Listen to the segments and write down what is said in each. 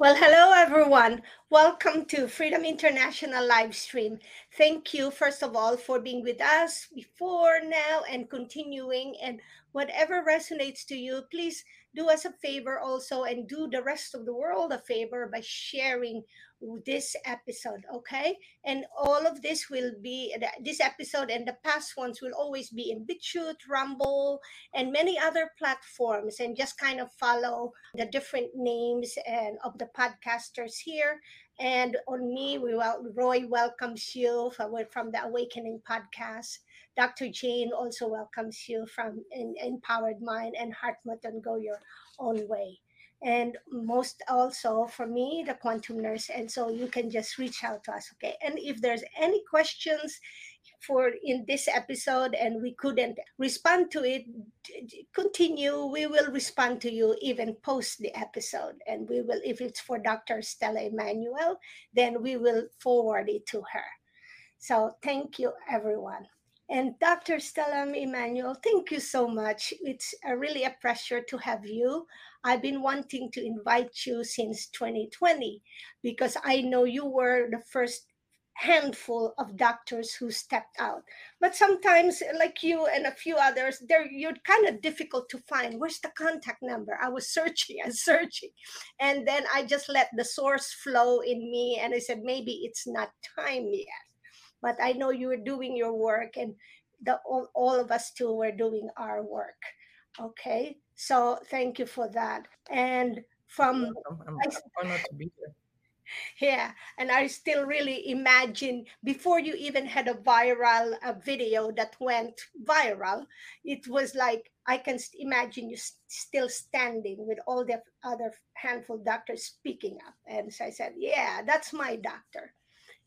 Well, hello everyone. Welcome to Freedom International live stream. Thank you, first of all, for being with us before, now, and continuing. And whatever resonates to you, please do us a favor also and do the rest of the world a favor by sharing this episode okay? And all of this will be this episode and the past ones will always be in BitChute, Rumble, and many other platforms and just kind of follow the different names and of the podcasters here. And on me we will roy welcomes you from, from the awakening podcast. Dr jane also welcomes you from in, empowered mind and heart and go your own way and most also for me the quantum nurse. And so you can just reach out to us okay? And if there's any questions for in this episode and we couldn't respond to it continue. We will respond to you even post the episode. And we will if it's for dr stella Immanuel then we will forward it to her. So thank you everyone and Dr. Stella Immanuel, thank you so much. It's a really a pleasure to have you. I've been wanting to invite you since 2020 because I know you were the first handful of doctors who stepped out. But sometimes, like you and a few others, they're you're kind of difficult to find. Where's the contact number? I was searching and searching, and then I just let the source flow in me, and I said maybe it's not time yet but I know you were doing your work and the all, all of us too were doing our work. Okay. So thank you for that. And from I'm, I'm honored to be here. Yeah, and I still really imagine before you even had a viral a video that went viral, it was like I can imagine you still standing with all the other handful doctors speaking up. And so I said, Yeah, that's my doctor.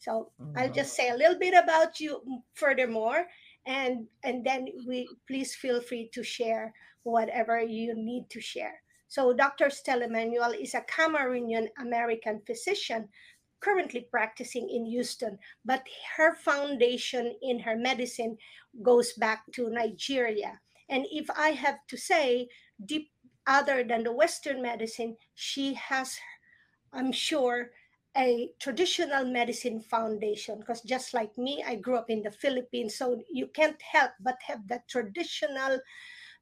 So mm-hmm. I'll just say a little bit about you furthermore, and and then we please feel free to share whatever you need to share. So Dr. Stella Immanuel is a Cameroonian American physician currently practicing in Houston, but her foundation in her medicine goes back to Nigeria. And if I have to say, deep other than the Western medicine, she has, I'm sure, a traditional medicine foundation because just like me i grew up in the philippines so you can't help but have that traditional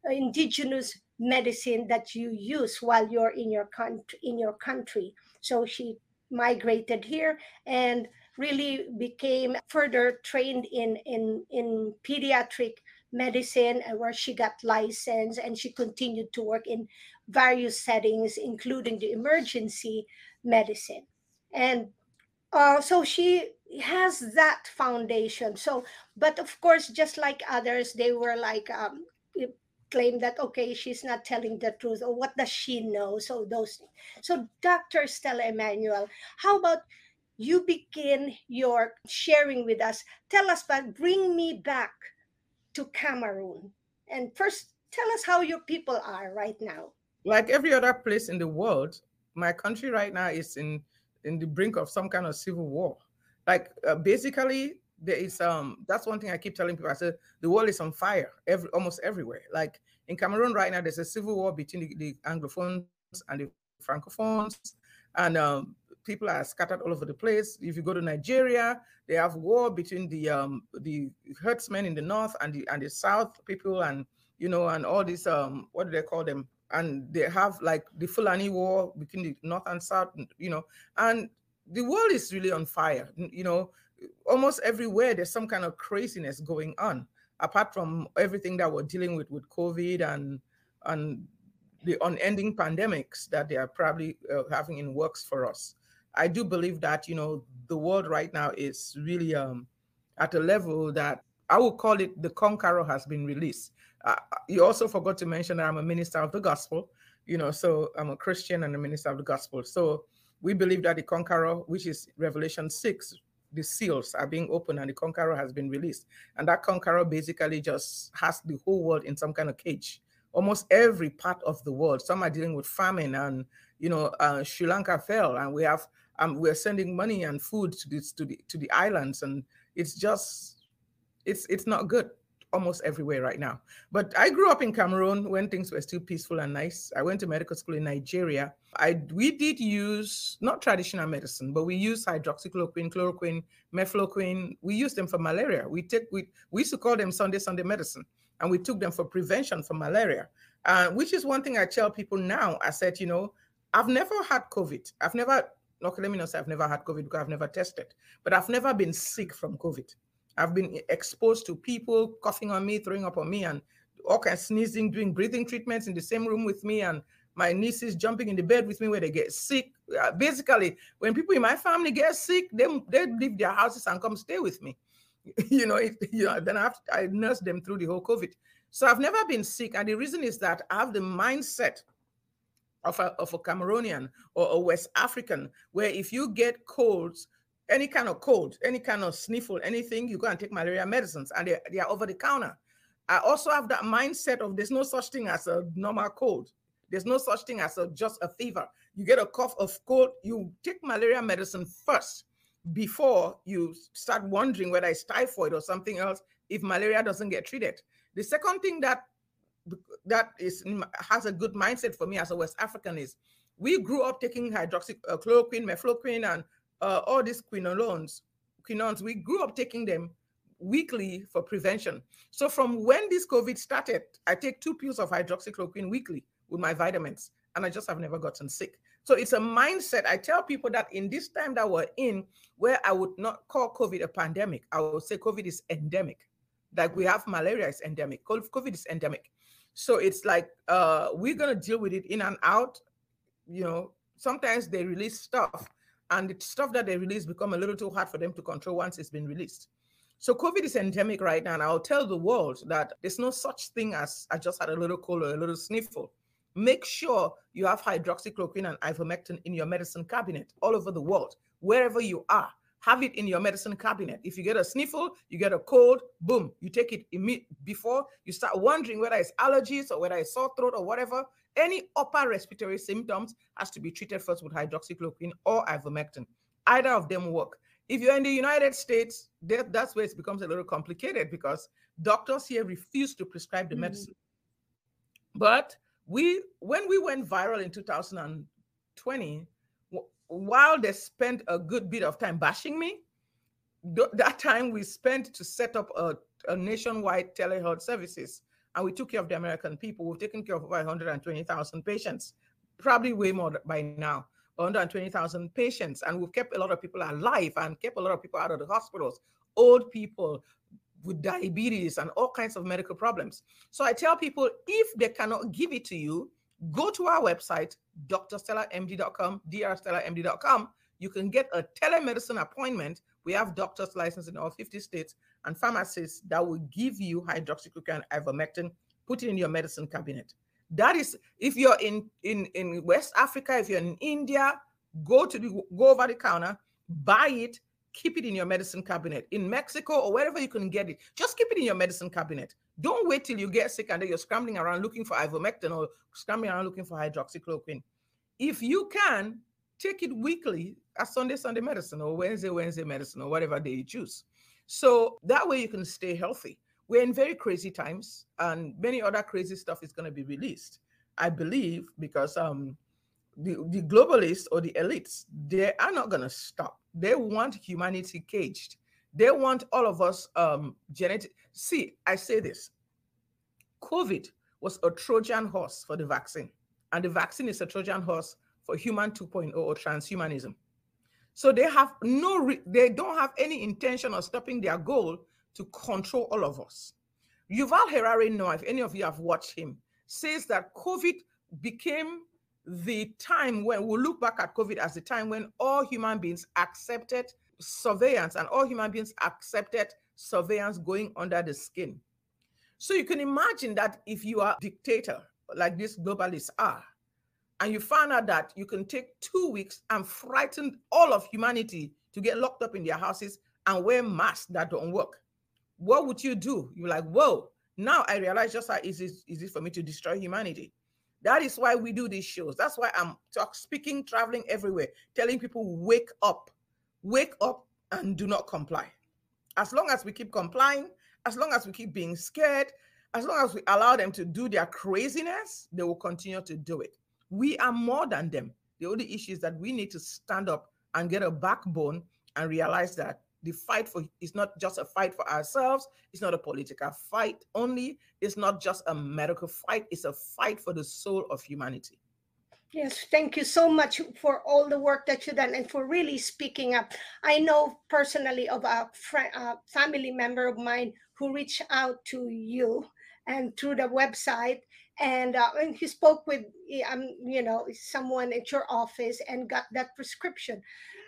uh, indigenous medicine that you use while you're in your country in your country. So she migrated here and really became further trained in in in pediatric medicine where she got licensed and she continued to work in various settings including the emergency medicine and uh, so she has that foundation. So but of course just like others they were like um, claim that okay she's not telling the truth. Or what does she know? So those things. so dr stella immanuel how about you begin your sharing with us? Tell us but bring me back to cameroon. And first tell us how your people are right now. Like every other place in the world my country right now is in in the brink of some kind of civil war. Like uh, basically, there is um that's one thing I keep telling people. I said the world is on fire every almost everywhere. Like in Cameroon right now, there's a civil war between the, the Anglophones and the Francophones, and um, people are scattered all over the place. If you go to Nigeria, they have war between the um the herdsmen in the north and the and the south people, and you know, and all these um what do they call them? And they have like the Fulani war between the north and south, you know, and the world is really on fire. You know, almost everywhere there's some kind of craziness going on. Apart from everything that we're dealing with with COVID and and the unending pandemics that they are probably uh, having in works for us, I do believe that you know the world right now is really um, at a level that I would call it the conqueror has been released. Uh, you also forgot to mention that I'm a minister of the gospel, you know, so I'm a Christian and a minister of the gospel. So we believe that the conqueror, which is Revelation 6, the seals are being opened and the conqueror has been released. And that conqueror basically just has the whole world in some kind of cage. Almost every part of the world. Some are dealing with famine, and you know, uh, Sri Lanka fell, and we have um, we're sending money and food to to the to the islands, and it's just it's it's not good almost everywhere right now. But I grew up in Cameroon when things were still peaceful and nice. I went to medical school in Nigeria. I we did use not traditional medicine, but we used hydroxychloroquine, chloroquine, mefloquine. We used them for malaria. We take we we used to call them Sunday Sunday medicine, and we took them for prevention for malaria. Uh, which is one thing I tell people now. I said, you know, I've never had COVID. I've never okay, let me not say I've never had COVID because I've never tested, but I've never been sick from COVID. I've been exposed to people coughing on me, throwing up on me, and all kinds sneezing, doing breathing treatments in the same room with me, and my nieces jumping in the bed with me where they get sick. Uh, basically, when people in my family get sick, they they leave their houses and come stay with me. you know, you know, then I have to, I nurse them through the whole COVID. So I've never been sick, and the reason is that I have the mindset of a, of a Cameroonian or a West African, where if you get colds, any kind of cold, any kind of sniffle, anything, you go and take malaria medicines and they, they are over the counter. I also have that mindset of there's no such thing as a normal cold. There's no such thing as a, just a fever. You get a cough of cold, you take malaria medicine first before you start wondering whether it's typhoid or something else if malaria doesn't get treated. The second thing that that is has a good mindset for me as a West African is we grew up taking hydroxychloroquine, uh, mefloquine, and uh, all these quinolones, quinones, we grew up taking them weekly for prevention. So from when this COVID started, I take two pills of hydroxychloroquine weekly with my vitamins, and I just have never gotten sick. So it's a mindset. I tell people that in this time that we're in, where I would not call COVID a pandemic, I would say COVID is endemic. Like we have malaria is endemic, COVID is endemic. So it's like uh, we're gonna deal with it in and out. You know, sometimes they release stuff and the stuff that they release become a little too hard for them to control once it's been released. So COVID is endemic right now, and I'll tell the world that there's no such thing as I just had a little cold or a little sniffle. Make sure you have hydroxychloroquine and ivermectin in your medicine cabinet all over the world, wherever you are. Have it in your medicine cabinet. If you get a sniffle, you get a cold, boom, you take it before you start wondering whether it's allergies or whether it's sore throat or whatever. Any upper respiratory symptoms has to be treated first with hydroxychloroquine or ivermectin. Either of them work. If you're in the United States, that, that's where it becomes a little complicated because doctors here refuse to prescribe the mm-hmm. medicine. But we, when we went viral in 2020, while they spent a good bit of time bashing me, that time we spent to set up a, a nationwide telehealth services and we took care of the American people. We've taken care of over 120,000 patients, probably way more by now, 120,000 patients. And we've kept a lot of people alive and kept a lot of people out of the hospitals, old people with diabetes and all kinds of medical problems. So I tell people if they cannot give it to you, go to our website, drstellamd.com, drstellamd.com. You can get a telemedicine appointment. We have doctors licensed in all 50 states and pharmacists that will give you hydroxychloroquine ivermectin, put it in your medicine cabinet. That is, if you're in, in, in West Africa, if you're in India, go to the go over the counter, buy it, keep it in your medicine cabinet. In Mexico or wherever you can get it, just keep it in your medicine cabinet. Don't wait till you get sick and then you're scrambling around looking for ivermectin or scrambling around looking for hydroxychloroquine. If you can, take it weekly as Sunday, Sunday medicine or Wednesday, Wednesday medicine or whatever day you choose. So that way you can stay healthy. We're in very crazy times, and many other crazy stuff is going to be released. I believe because um, the, the globalists or the elites, they are not going to stop. They want humanity caged. They want all of us um, genetic. See, I say this COVID was a Trojan horse for the vaccine, and the vaccine is a Trojan horse for human 2.0 or transhumanism. So they have no, re- they don't have any intention of stopping their goal to control all of us. Yuval Harari Noah, if any of you have watched him, says that COVID became the time when we look back at COVID as the time when all human beings accepted surveillance and all human beings accepted surveillance going under the skin. So you can imagine that if you are a dictator like these globalists are, and you find out that you can take two weeks and frighten all of humanity to get locked up in their houses and wear masks that don't work, what would you do? You're like, whoa, now I realize just how easy is it for me to destroy humanity. That is why we do these shows. That's why I'm talk, speaking, traveling everywhere, telling people, wake up, wake up and do not comply. As long as we keep complying as long as we keep being scared, as long as we allow them to do their craziness, they will continue to do it. We are more than them. The only issue is that we need to stand up and get a backbone and realize that the fight for is not just a fight for ourselves it's not a political fight only it's not just a medical fight it's a fight for the soul of humanity Yes, thank you so much for all the work that you've done and for really speaking up. I know personally of a, friend, a family member of mine who reached out to you and through the website, and, uh, and he spoke with um, you know someone at your office and got that prescription,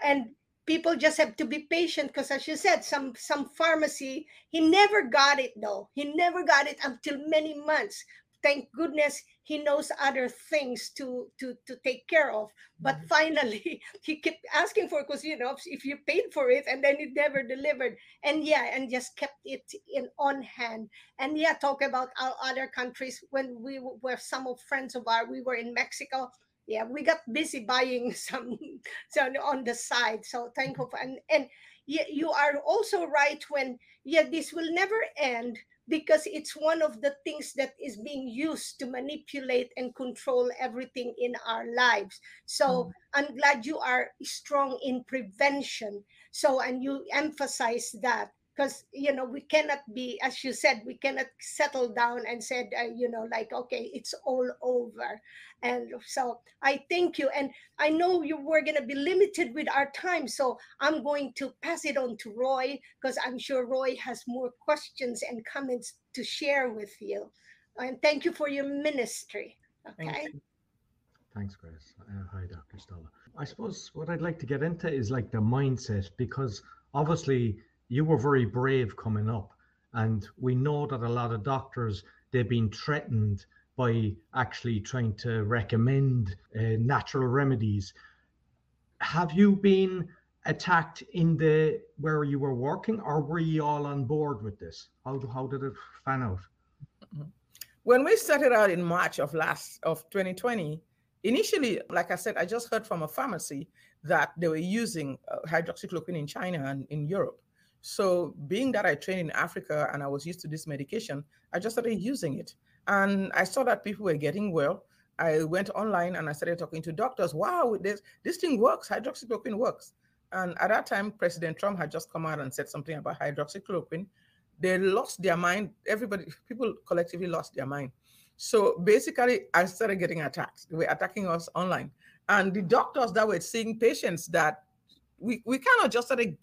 and people just have to be patient because as you said some some pharmacy he never got it though. He never got it until many months thank goodness he knows other things to to to take care of. But mm-hmm. finally he kept asking for because you know if you paid for it and then it never delivered. And yeah and just kept it in on hand. And yeah talk about our other countries when we were some of friends of ours. We were in mexico. Yeah we got busy buying some, some on the side. So thankful for, and and yeah, you are also right when yeah this will never end because it's one of the things that is being used to manipulate and control everything in our lives. So mm. i'm glad you are strong in prevention. So and you emphasize that because you know we cannot be as you said we cannot settle down and said uh, you know like okay it's all over and so i thank you and i know you were going to be limited with our time so i'm going to pass it on to roy because i'm sure roy has more questions and comments to share with you and thank you for your ministry okay Thanks, Grace. Uh, hi, Dr. Stolla. I suppose what I'd like to get into is like the mindset because obviously you were very brave coming up. And we know that a lot of doctors, they've been threatened by actually trying to recommend uh, natural remedies. Have you been attacked in the where you were working, or were you all on board with this? How how did it fan out? When we started out in March of last of 2020, initially, like I said, I just heard from a pharmacy that they were using uh, hydroxychloroquine in China and in Europe. So, being that I trained in Africa and I was used to this medication, I just started using it. And I saw that people were getting well. I went online and I started talking to doctors. Wow, this this thing works. Hydroxychloroquine works. And at that time, President Trump had just come out and said something about hydroxychloroquine. They lost their mind. Everybody, people collectively lost their mind. So basically, I started getting attacked. They were attacking us online. And the doctors that were seeing patients that we, we kind of just started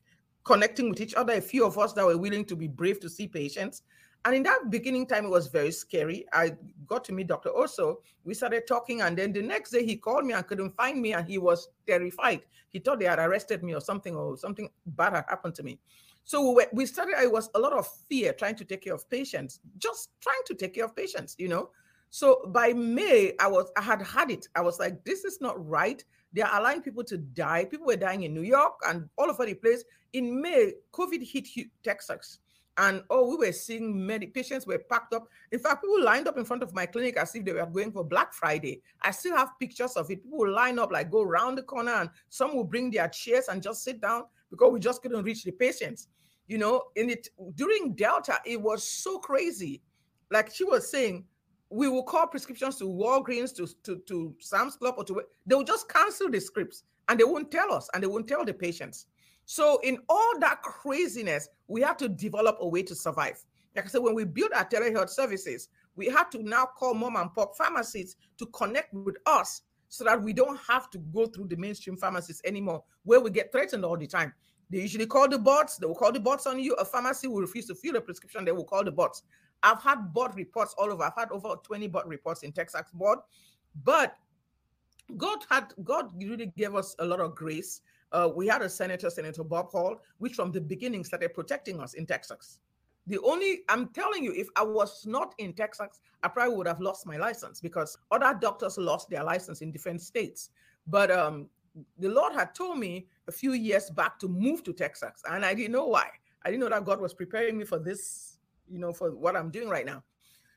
connecting with each other, a few of us that were willing to be brave to see patients. And in that beginning time, it was very scary. I got to meet Dr. Oso. We started talking, and then the next day he called me and couldn't find me, and he was terrified. He thought they had arrested me or something, or something bad had happened to me. So we, we started, it was a lot of fear trying to take care of patients, just trying to take care of patients, you know. So by May, I was I had had it. I was like, this is not right. They are allowing people to die. People were dying in New York and all over the place. In May, COVID hit Texas. And oh, we were seeing many patients were packed up. In fact, people lined up in front of my clinic as if they were going for Black Friday. I still have pictures of it. People line up, like go around the corner, and some will bring their chairs and just sit down because we just couldn't reach the patients. You know, in it during Delta, it was so crazy. Like she was saying, we will call prescriptions to Walgreens, to, to, to Sam's Club, or to they will just cancel the scripts and they won't tell us and they won't tell the patients. So, in all that craziness, we have to develop a way to survive. Like I said, when we build our telehealth services, we have to now call mom and pop pharmacies to connect with us so that we don't have to go through the mainstream pharmacies anymore, where we get threatened all the time. They usually call the bots, they will call the bots on you. A pharmacy will refuse to fill a prescription, they will call the bots. I've had board reports all over. I've had over 20 board reports in Texas board, but God had God really gave us a lot of grace. Uh, we had a senator, Senator Bob Hall, which from the beginning started protecting us in Texas. The only I'm telling you, if I was not in Texas, I probably would have lost my license because other doctors lost their license in different states. But um, the Lord had told me a few years back to move to Texas, and I didn't know why. I didn't know that God was preparing me for this you know, for what I'm doing right now.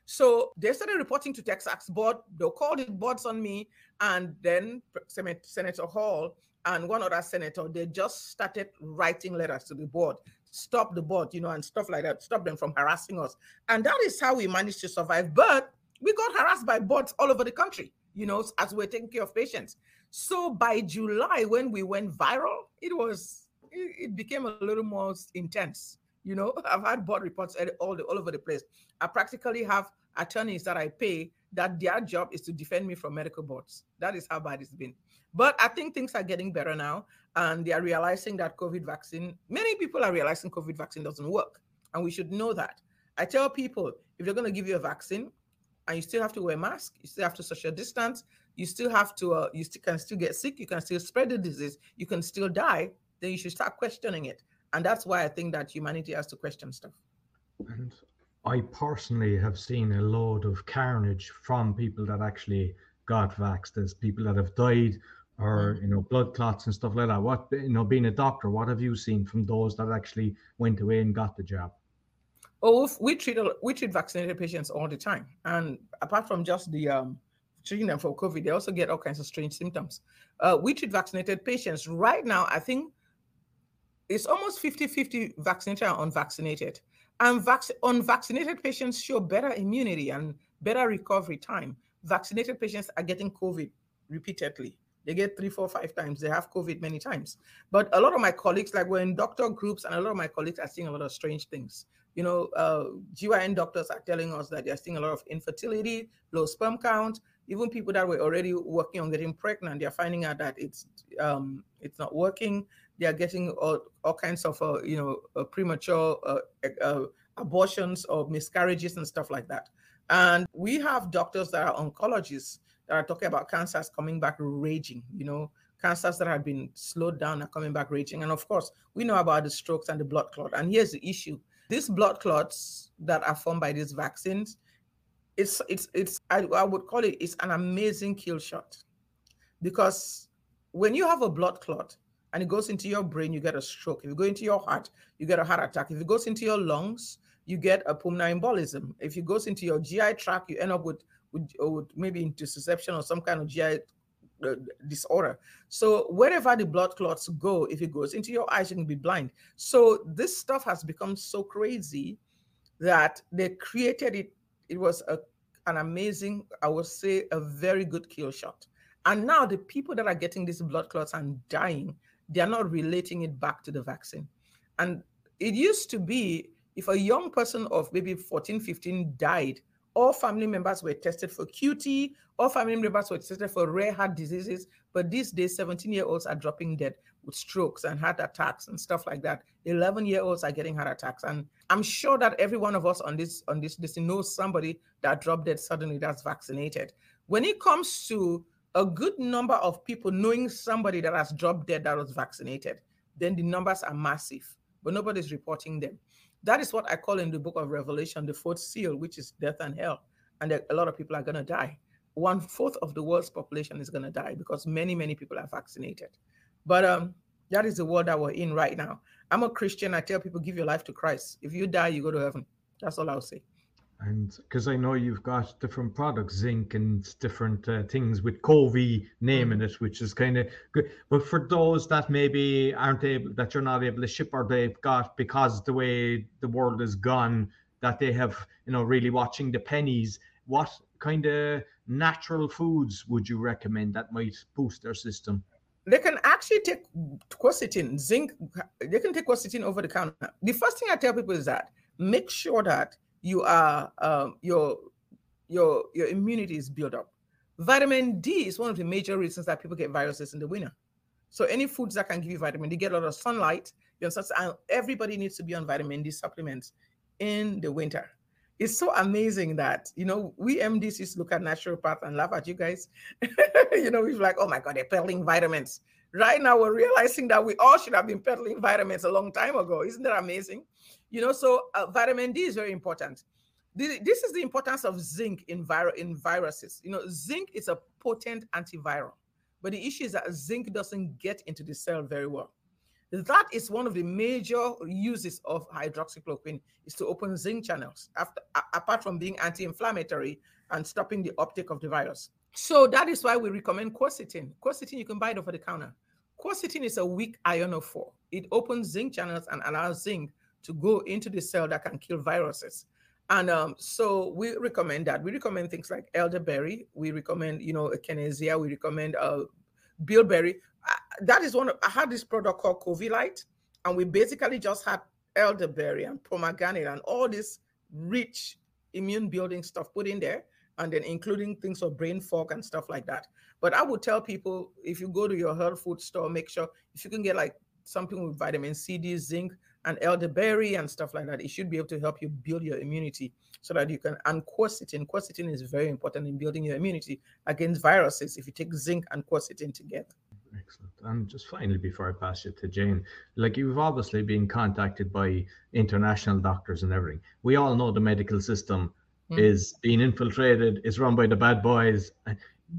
So they started reporting to Texas board. They called it boards on me, and then Senator Hall and one other senator, they just started writing letters to the board, stop the board, you know, and stuff like that, stop them from harassing us. And that is how we managed to survive. But we got harassed by boards all over the country, you know, as we we're taking care of patients. So by July, when we went viral, it was it, became a little more intense. You know, I've had board reports all the, all over the place. I practically have attorneys that I pay that their job is to defend me from medical boards. That is how bad it's been. But I think things are getting better now, and they are realizing that COVID vaccine. Many people are realizing COVID vaccine doesn't work, and we should know that. I tell people if they're going to give you a vaccine, and you still have to wear a mask, you still have to social distance, you still have to, uh, you can still get sick, you can still spread the disease, you can still die. Then you should start questioning it, and that's why I think that humanity has to question stuff. And I personally have seen a load of carnage from people that actually got vaxxed. There's people that have died or mm. you know blood clots and stuff like that. What you know, being a doctor, what have you seen from those that actually went away and got the job? Oh, we treat we treat vaccinated patients all the time, and apart from just the um, treating them for COVID, they also get all kinds of strange symptoms. Uh, we treat vaccinated patients right now. I think it's almost 50-50 vaccinated and unvaccinated. And vac- unvaccinated patients show better immunity and better recovery time. Vaccinated patients are getting COVID repeatedly. They get three, four, five times. They have COVID many times. But a lot of my colleagues, like we're in doctor groups, and a lot of my colleagues are seeing a lot of strange things. You know, uh, GYN doctors are telling us that they're seeing a lot of infertility, low sperm count. Even people that were already working on getting pregnant, they're finding out that it's um, it's not working they are getting all, all kinds of uh, you know uh, premature uh, uh, abortions or miscarriages and stuff like that. And we have doctors that are oncologists that are talking about cancers coming back raging you know cancers that have been slowed down are coming back raging. And of course we know about the strokes and the blood clot. And here's the issue. These blood clots that are formed by these vaccines it's it's it's I, I would call it it's an amazing kill shot. Because when you have a blood clot and it goes into your brain, you get a stroke. If you go into your heart, you get a heart attack. If it goes into your lungs, you get a pulmonary embolism. If it goes into your GI tract, you end up with, with, with maybe or some kind of GI uh, disorder. So wherever the blood clots go, if it goes into your eyes, you can be blind. So this stuff has become so crazy that they created it. It was a, an amazing, I would say, a very good kill shot. And now the people that are getting these blood clots and dying they're not relating it back to the vaccine. And it used to be if a young person of maybe 14, 15 died, all family members were tested for QT, all family members were tested for rare heart diseases. But these days, 17 year olds are dropping dead with strokes and heart attacks and stuff like that. 11 year olds are getting heart attacks. And I'm sure that every one of us on this on this list knows somebody that dropped dead suddenly that's vaccinated. When it comes to a good number of people knowing somebody that has dropped dead that was vaccinated, then the numbers are massive, but nobody's reporting them. That is what I call in the book of Revelation the fourth seal, which is death and hell. And a lot of people are going to die. One fourth of the world's population is going to die because many, many people are vaccinated. But um, that is the world that we're in right now. I'm a Christian. I tell people, give your life to Christ. If you die, you go to heaven. That's all I'll say and because I know you've got different products, zinc and different uh, things with COVID naming mm. it, which is kind of good. But for those that maybe aren't able, that you're not able to ship or they've got because the way the world is gone, that they have, you know, really watching the pennies. What kind of natural foods would you recommend that might boost their system? They can actually take quercetin, zinc. They can take quercetin over the counter. The first thing I tell people is that make sure that you are um, your your your immunity is built up. Vitamin D is one of the major reasons that people get viruses in the winter. So any foods that can give you vitamin D, get a lot of sunlight. You know, and everybody needs to be on vitamin D supplements in the winter. It's so amazing that you know we MDCs look at naturopath and laugh at you guys. you know, we're like, oh my god, they're peddling vitamins. Right now, we're realizing that we all should have been peddling vitamins a long time ago. Isn't that amazing? You know, so uh, vitamin D is very important. This is the importance of zinc in, vir- in viruses. You know, zinc is a potent antiviral, but the issue is that zinc doesn't get into the cell very well. That is one of the major uses of hydroxychloroquine is to open zinc channels after, apart from being anti-inflammatory and stopping the uptake of the virus. So that is why we recommend quercetin. Quercetin you can buy it over the counter. Quercetin is a weak ionophore. It opens zinc channels and allows zinc to go into the cell that can kill viruses. And um, so we recommend that. We recommend things like elderberry. We recommend, you know, echinacea. We recommend uh, bilberry. Uh, that is one. Of, I had this product called Covilite, and we basically just had elderberry and pomegranate and all this rich immune building stuff put in there, and then including things of brain fog and stuff like that. But I would tell people if you go to your health food store, make sure if you can get like something with vitamin C, D, zinc, and elderberry and stuff like that, it should be able to help you build your immunity so that you can. And quercetin, quercetin is very important in building your immunity against viruses if you take zinc and quercetin together. Excellent. And just finally, before I pass you to Jane, like you've obviously been contacted by international doctors and everything. We all know the medical system mm. is being infiltrated, is run by the bad boys.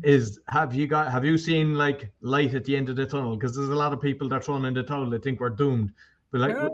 Is have you got have you seen like light at the end of the tunnel? Because there's a lot of people that run in the tunnel that think we're doomed. But like, yeah.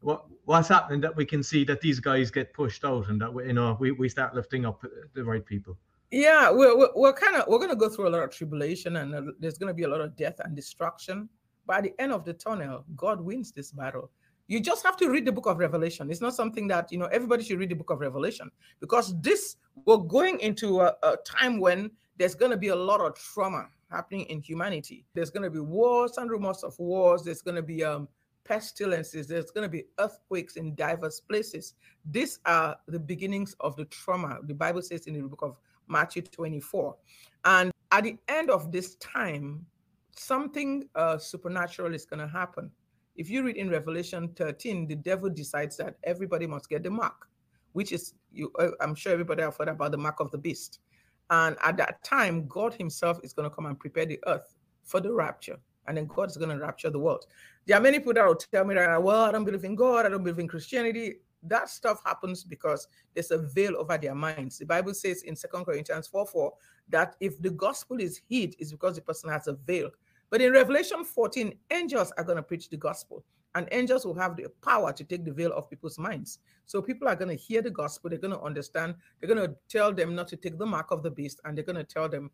what what's happening that we can see that these guys get pushed out and that we, you know we, we start lifting up the right people. Yeah, we're we're, we're kind of we're gonna go through a lot of tribulation and uh, there's gonna be a lot of death and destruction. But at the end of the tunnel, God wins this battle. You just have to read the book of Revelation. It's not something that you know everybody should read the book of Revelation because this we're going into a, a time when there's going to be a lot of trauma happening in humanity. There's going to be wars and rumors of wars. There's going to be um, pestilences, there's going to be earthquakes in diverse places. These are the beginnings of the trauma, the Bible says in the book of Matthew 24. And at the end of this time, something uh, supernatural is going to happen. If you read in Revelation 13, the devil decides that everybody must get the mark, which is, you, uh, I'm sure everybody have heard about the mark of the beast. And at that time, God Himself is going to come and prepare the earth for the rapture and then God is going to rapture the world. There are many people that will tell me that, well, I don't believe in God, I don't believe in Christianity. That stuff happens because there's a veil over their minds. The Bible says in Second Corinthians 4 4 that if the gospel is hid, it's because the person has a veil. But in Revelation 14, angels are going to preach the gospel, and angels will have the power to take the veil off people's minds. So people are going to hear the gospel, they're going to understand, they're going to tell them not to take the mark of the beast, and they're going to tell them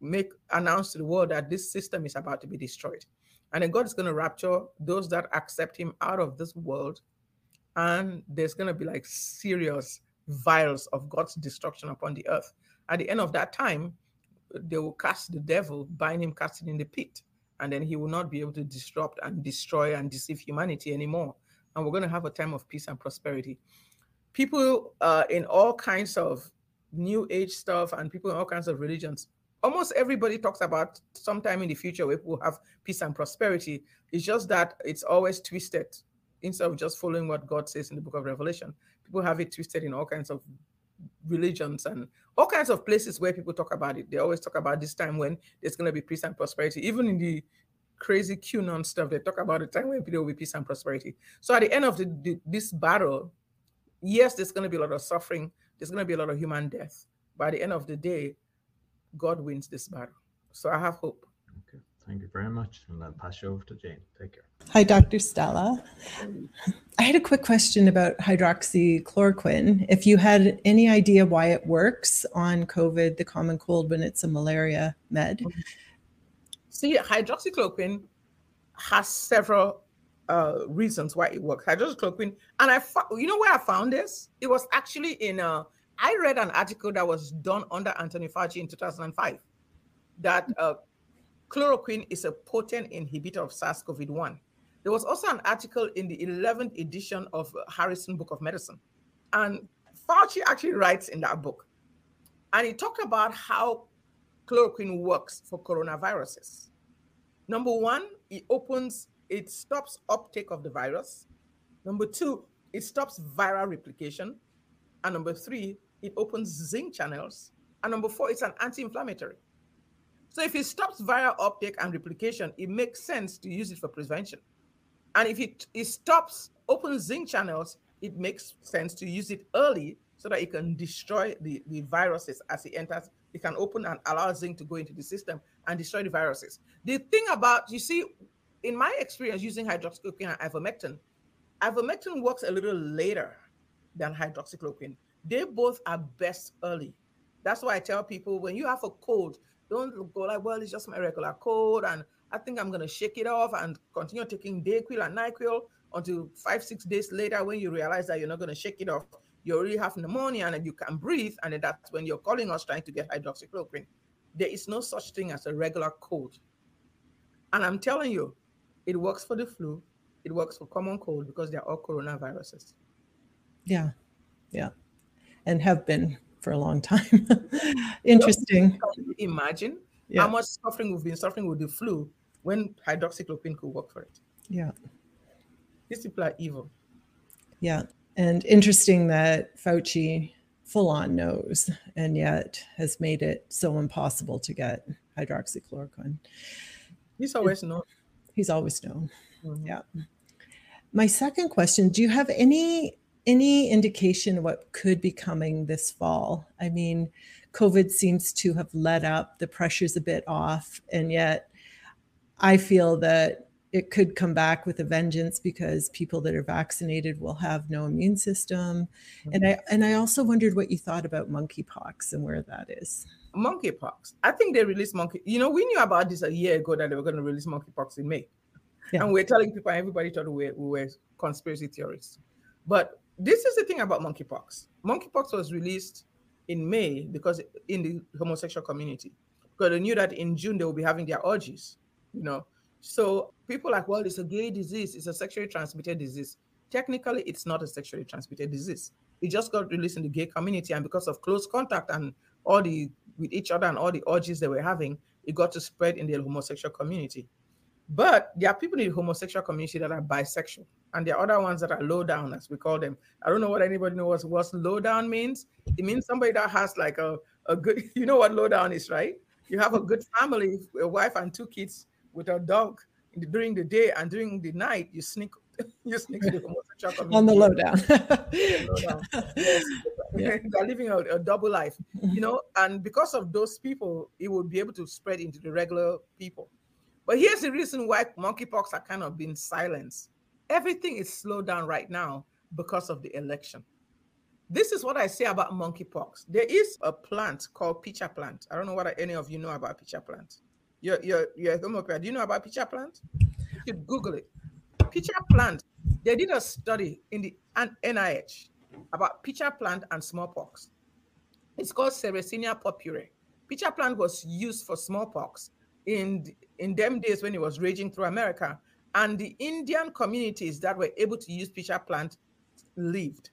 make announce to the world that this system is about to be destroyed. And then God is going to rapture those that accept him out of this world. And there's going to be like serious vials of God's destruction upon the earth. At the end of that time, they will cast the devil, bind him, cast him in the pit. And then he will not be able to disrupt and destroy and deceive humanity anymore. And we're going to have a time of peace and prosperity. People uh, in all kinds of new age stuff and people in all kinds of religions almost everybody talks about sometime in the future where we'll have peace and prosperity. It's just that it's always twisted instead of just following what God says in the book of Revelation. People have it twisted in all kinds of religions and all kinds of places where people talk about it. They always talk about this time when there's going to be peace and prosperity. Even in the crazy QAnon stuff, they talk about the time when there will be peace and prosperity. So at the end of the, the, this battle, yes, there's going to be a lot of suffering. There's going to be a lot of human death. By the end of the day, God wins this battle. So I have hope. Okay. Thank you very much. And I'll pass you over to Jane. Take care. Hi, Dr. Stella. I had a quick question about hydroxychloroquine. If you had any idea why it works on COVID, the common cold, when it's a malaria med? See, hydroxychloroquine has several uh, reasons why it works. Hydroxychloroquine, and I, you know where I found this? It was actually in a I read an article that was done under Anthony Fauci in 2005 that uh, chloroquine is a potent inhibitor of SARS-CoV-1. There was also an article in the 11th edition of uh, Harrison Book of Medicine, and Fauci actually writes in that book, and he talked about how chloroquine works for coronaviruses. Number one, it opens, it stops uptake of the virus. Number two, it stops viral replication. And number three, it opens zinc channels. And number four, it's an anti-inflammatory. So if it stops viral uptake and replication, it makes sense to use it for prevention. And if it, it stops open zinc channels, it makes sense to use it early so that it can destroy the, the viruses as it enters. It can open and allow zinc to go into the system and destroy the viruses. The thing about, you see, in my experience using hydroxychloroquine and ivermectin, ivermectin works a little later than hydroxychloroquine they both are best early. That's why I tell people when you have a cold, don't go like, well, it's just my regular cold and I think I'm to shake it off and continue taking Dayquil and NyQuil until five, six days later, when you realize that you're not to shake it off, you already have pneumonia and you can breathe. And that's when you're calling us trying to get hydroxychloroquine. There is no such thing as a regular cold. And I'm telling you, it works for the flu, it works for common cold because they're all coronaviruses. Yeah. Yeah. And have been for a long time. Interesting. Imagine yeah. how much suffering we've been suffering with the flu when hydroxychloroquine could work for it. Yeah. These people are evil. Yeah. And interesting that Fauci full on knows and yet has made it so impossible to get hydroxychloroquine. He's always known. He's always known. Mm-hmm. Yeah. My second question, do you have any any indication what could be coming this fall? I mean, COVID seems to have let up, the pressure's a bit off, and yet I feel that it could come back with a vengeance because people that are vaccinated will have no immune system. Mm-hmm. And I and I also wondered what you thought about monkeypox and where that is. Monkeypox. I think they released monkey. You know, we knew about this a year ago that they were going to release monkeypox in May. Yeah. And we're telling people, everybody thought we were, we were conspiracy theorists. But this is the thing about monkeypox. Monkeypox was released in May because in the homosexual community, because they knew that in June they will be having their orgies, you know. So people like, well, it's a gay disease, it's a sexually transmitted disease. Technically, it's not a sexually transmitted disease. It just got released in the gay community, and because of close contact and all the with each other and all the orgies they were having, it got to spread in the homosexual community. But there are people in the homosexual community that are bisexual, and there are other ones that are low down, as we call them. I don't know what anybody knows what low down means. It means somebody that has like a, a good, you know what low down is, right? You have a good family, a wife and two kids with a dog during the day, and during the night, you sneak you sneak to the homosexual community. On the lowdown. low yes. Yeah. They're living a, a double life, you know, and because of those people, it would be able to spread into the regular people. But here's the reason why monkeypox are kind of being silenced. Everything is slowed down right now because of the election. This is what I say about monkeypox. There is a plant called pitcher plant. I don't know what any of you know about pitcher plant. You're, you're a homeopath. Do you know about pitcher plant? You should Google it. Pitcher plant. They did a study in the NIH about pitcher plant and smallpox. It's called Sarracenia purpurea. Pitcher plant was used for smallpox in in them days when it was raging through America, and the Indian communities that were able to use pitcher plant lived.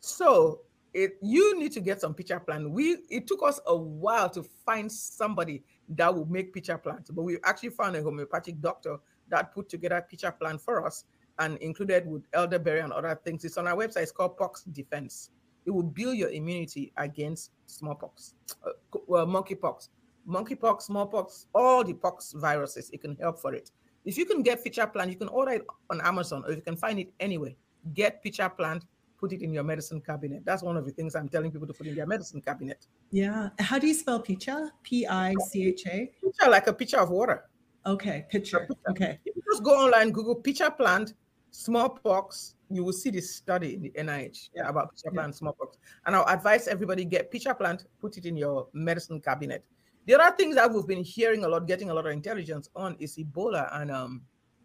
So it, you need to get some pitcher plant. We it took us a while to find somebody that would make pitcher plant, but we actually found a homeopathic doctor that put together pitcher plant for us and included with elderberry and other things. It's on our website. It's called Pox Defense. It will build your immunity against smallpox, uh, well, monkeypox monkeypox, smallpox, all the pox viruses, it can help for it. If you can get pitcher plant, you can order it on Amazon or if you can find it anywhere. Get pitcher plant, put it in your medicine cabinet. That's one of the things I'm telling people to put in their medicine cabinet. Yeah. How do you spell pitcher? P I C H A? Pitcher, like a pitcher of water. Okay. Pitcher. Okay. If you just go online, Google pitcher plant, smallpox, you will see this study in the NIH yeah. about pitcher plant, yeah. smallpox. And I'll advise everybody get pitcher plant, put it in your medicine cabinet. The other things that we've been hearing a lot, getting a lot of intelligence on is Ebola and um,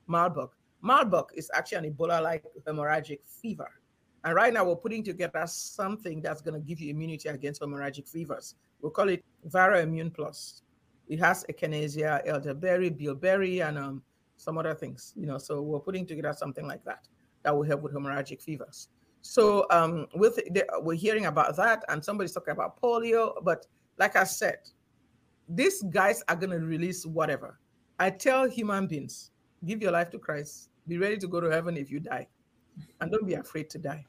Marburg. Marburg is actually an Ebola-like hemorrhagic fever. And right now we're putting together something that's going to give you immunity against hemorrhagic fevers. We'll call it Viral Immune Plus. It has echinacea, elderberry, bilberry, and um, some other things. You know, so we're putting together something like that that will help with hemorrhagic fevers. So um, with the, we're hearing about that, and somebody's talking about polio. But like I said, these guys are going to release whatever. I tell human beings, give your life to Christ. Be ready to go to heaven if you die. And don't be afraid to die.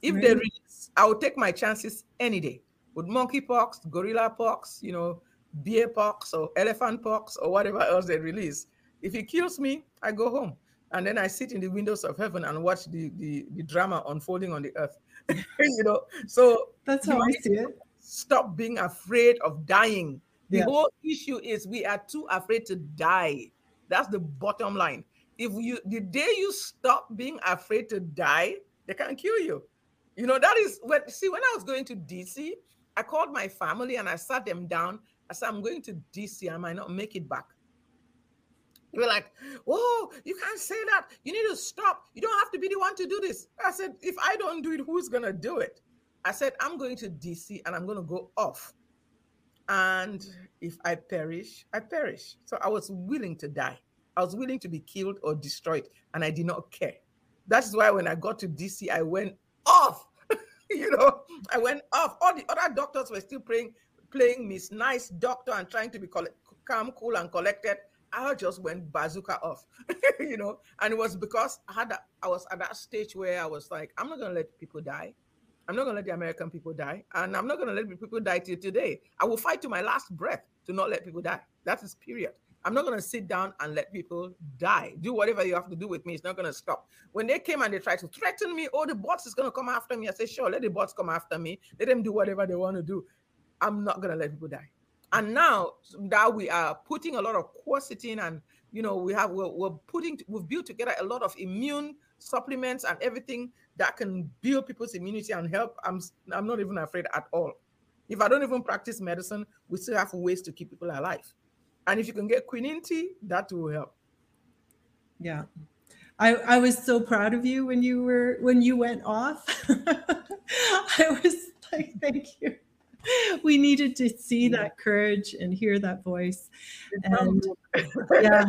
If really? they release, I will take my chances any day with monkeypox, gorilla pox, you know, bear pox or elephant pox or whatever else they release. If it kills me, I go home. And then I sit in the windows of heaven and watch the, the, the drama unfolding on the earth. you know, so that's how I see it stop being afraid of dying. The yeah. whole issue is we are too afraid to die. That's the bottom line. If you the day you stop being afraid to die, they can't kill you. You know, that is when see when I was going to DC, I called my family and I sat them down. I said, I'm going to DC, I might not make it back. We're like, whoa, you can't say that. You need to stop. You don't have to be the one to do this. I said, if I don't do it, who's going to do it? I said, I'm going to DC and I'm going to go off. And if I perish, I perish. So I was willing to die. I was willing to be killed or destroyed, and I did not care. That's why when I got to DC, I went off. you know, I went off. All the other doctors were still playing, playing Miss Nice Doctor and trying to be calm, cool, and collected. I just went bazooka off, you know, and it was because I had that, I was at that stage where I was like, I'm not gonna let people die. I'm not gonna let the American people die, and I'm not gonna let people die till today. I will fight to my last breath to not let people die. That is period. I'm not gonna sit down and let people die. Do whatever you have to do with me. It's not gonna stop. When they came and they tried to threaten me, oh, the bots is gonna come after me. I say, sure, let the bots come after me. Let them do whatever they want to do. I'm not gonna let people die. And now that we are putting a lot of quercetin and you know we have we're, we're putting we've built together a lot of immune supplements and everything that can build people's immunity and help. I'm I'm not even afraid at all. If I don't even practice medicine, we still have ways to keep people alive. And if you can get quinine tea, that will help. Yeah. I, I was so proud of you when you were when you went off. I was like, thank you. We needed to see that courage and hear that voice. And yeah,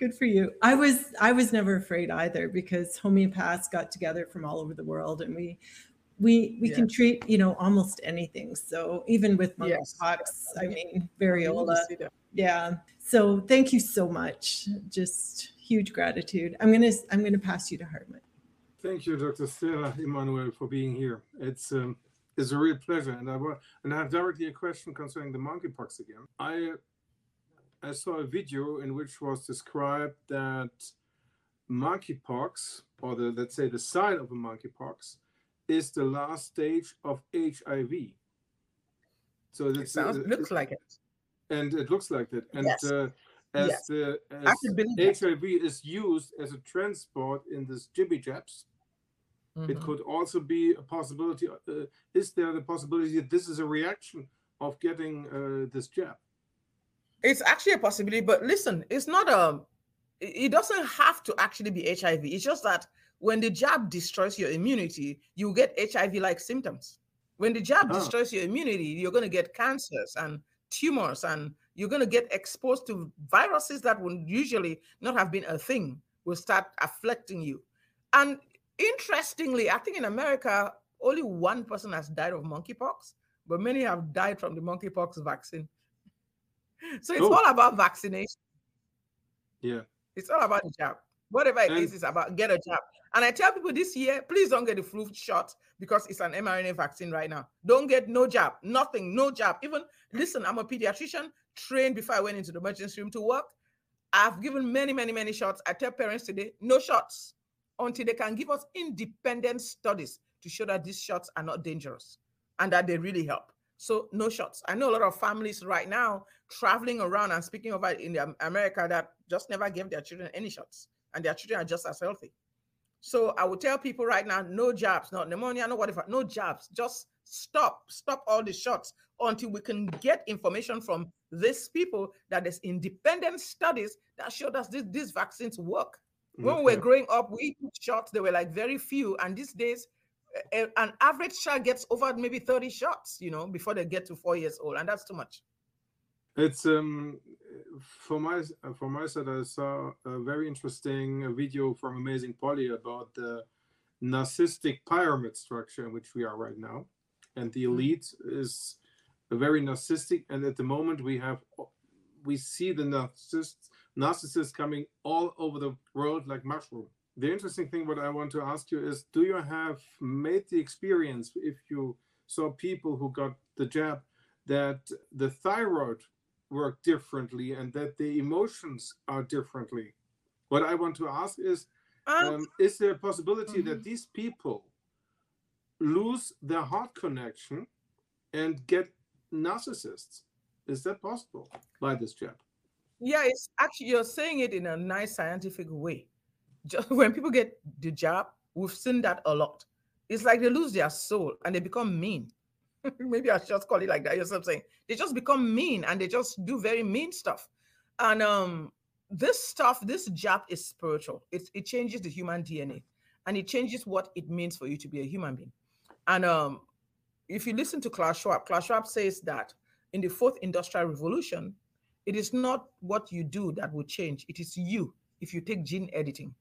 good for you. I was I was never afraid either because homeopaths got together from all over the world and we we we yeah. can treat you know almost anything. So even with monkeypox, yes. I mean variola. Yeah. So thank you so much. Just huge gratitude. I'm gonna I'm gonna pass you to Hartmut. Thank you, Dr. Stella Immanuel, for being here. It's um, it's a real pleasure, and I want and I have directly a question concerning the monkeypox again. I I saw a video in which was described that monkeypox, or the let's say the sign of a monkeypox, is the last stage of HIV. So it sounds, uh, looks like it, and it looks like that. And yes. uh, as, yes. uh, as HIV is used as a transport in this jibby jabs, mm-hmm. it could also be a possibility. Uh, is there the possibility that this is a reaction of getting uh, this jab? It's actually a possibility, but listen, it's not um, a. It doesn't have to actually be HIV. It's just that when the jab destroys your immunity, you get HIV-like symptoms. When the jab oh. destroys your immunity, you're going to get cancers and tumors, and you're going to get exposed to viruses that would usually not have been a thing. Will start afflicting you. And interestingly, I think in America, only one person has died of monkeypox, but many have died from the monkeypox vaccine. So it's all about vaccination. Yeah. It's all about the jab. Whatever it and, is, it's about get a jab. And I tell people this year, please don't get the flu shot because it's an mRNA vaccine right now. Don't get no jab, nothing, no jab. Even listen, I'm a pediatrician trained before I went into the emergency room to work. I've given many, many, many shots. I tell parents today, no shots until they can give us independent studies to show that these shots are not dangerous and that they really help. So no shots. I know a lot of families right now traveling around and speaking about in America that just never gave their children any shots, and their children are just as healthy. So I would tell people right now, no jabs, no pneumonia, no whatever, no jabs. Just stop, stop all the shots until we can get information from these people that there's independent studies that showed us this, these vaccines work. When we were growing up, we took shots, they were like very few, and these days a, an average child gets over maybe 30 shots, you know, before they get to four years old, and that's too much. It's um for my for my side, I saw a very interesting video from Amazing Polly about the narcissistic pyramid structure in which we are right now, and the mm-hmm. elite is very narcissistic, and at the moment we have we see the narcissists narcissists coming all over the world like mushroom the interesting thing what i want to ask you is do you have made the experience if you saw people who got the jab that the thyroid work differently and that the emotions are differently? What i want to ask is um, um, is there a possibility mm-hmm. that these people lose their heart connection and get narcissists? Is that possible by this jab? Yeah it's actually you're saying it in a nice scientific way when people get the job, we've seen that a lot. It's like they lose their soul and they become mean. Maybe I should just call it like that. You're saying they just become mean and they just do very mean stuff. And um, this stuff, this jab is spiritual. It, it changes the human DNA and it changes what it means for you to be a human being. And um, if you listen to Klaus Schwab, Klaus Schwab says that in the fourth industrial revolution, it is not what you do that will change. It is you if you take gene editing.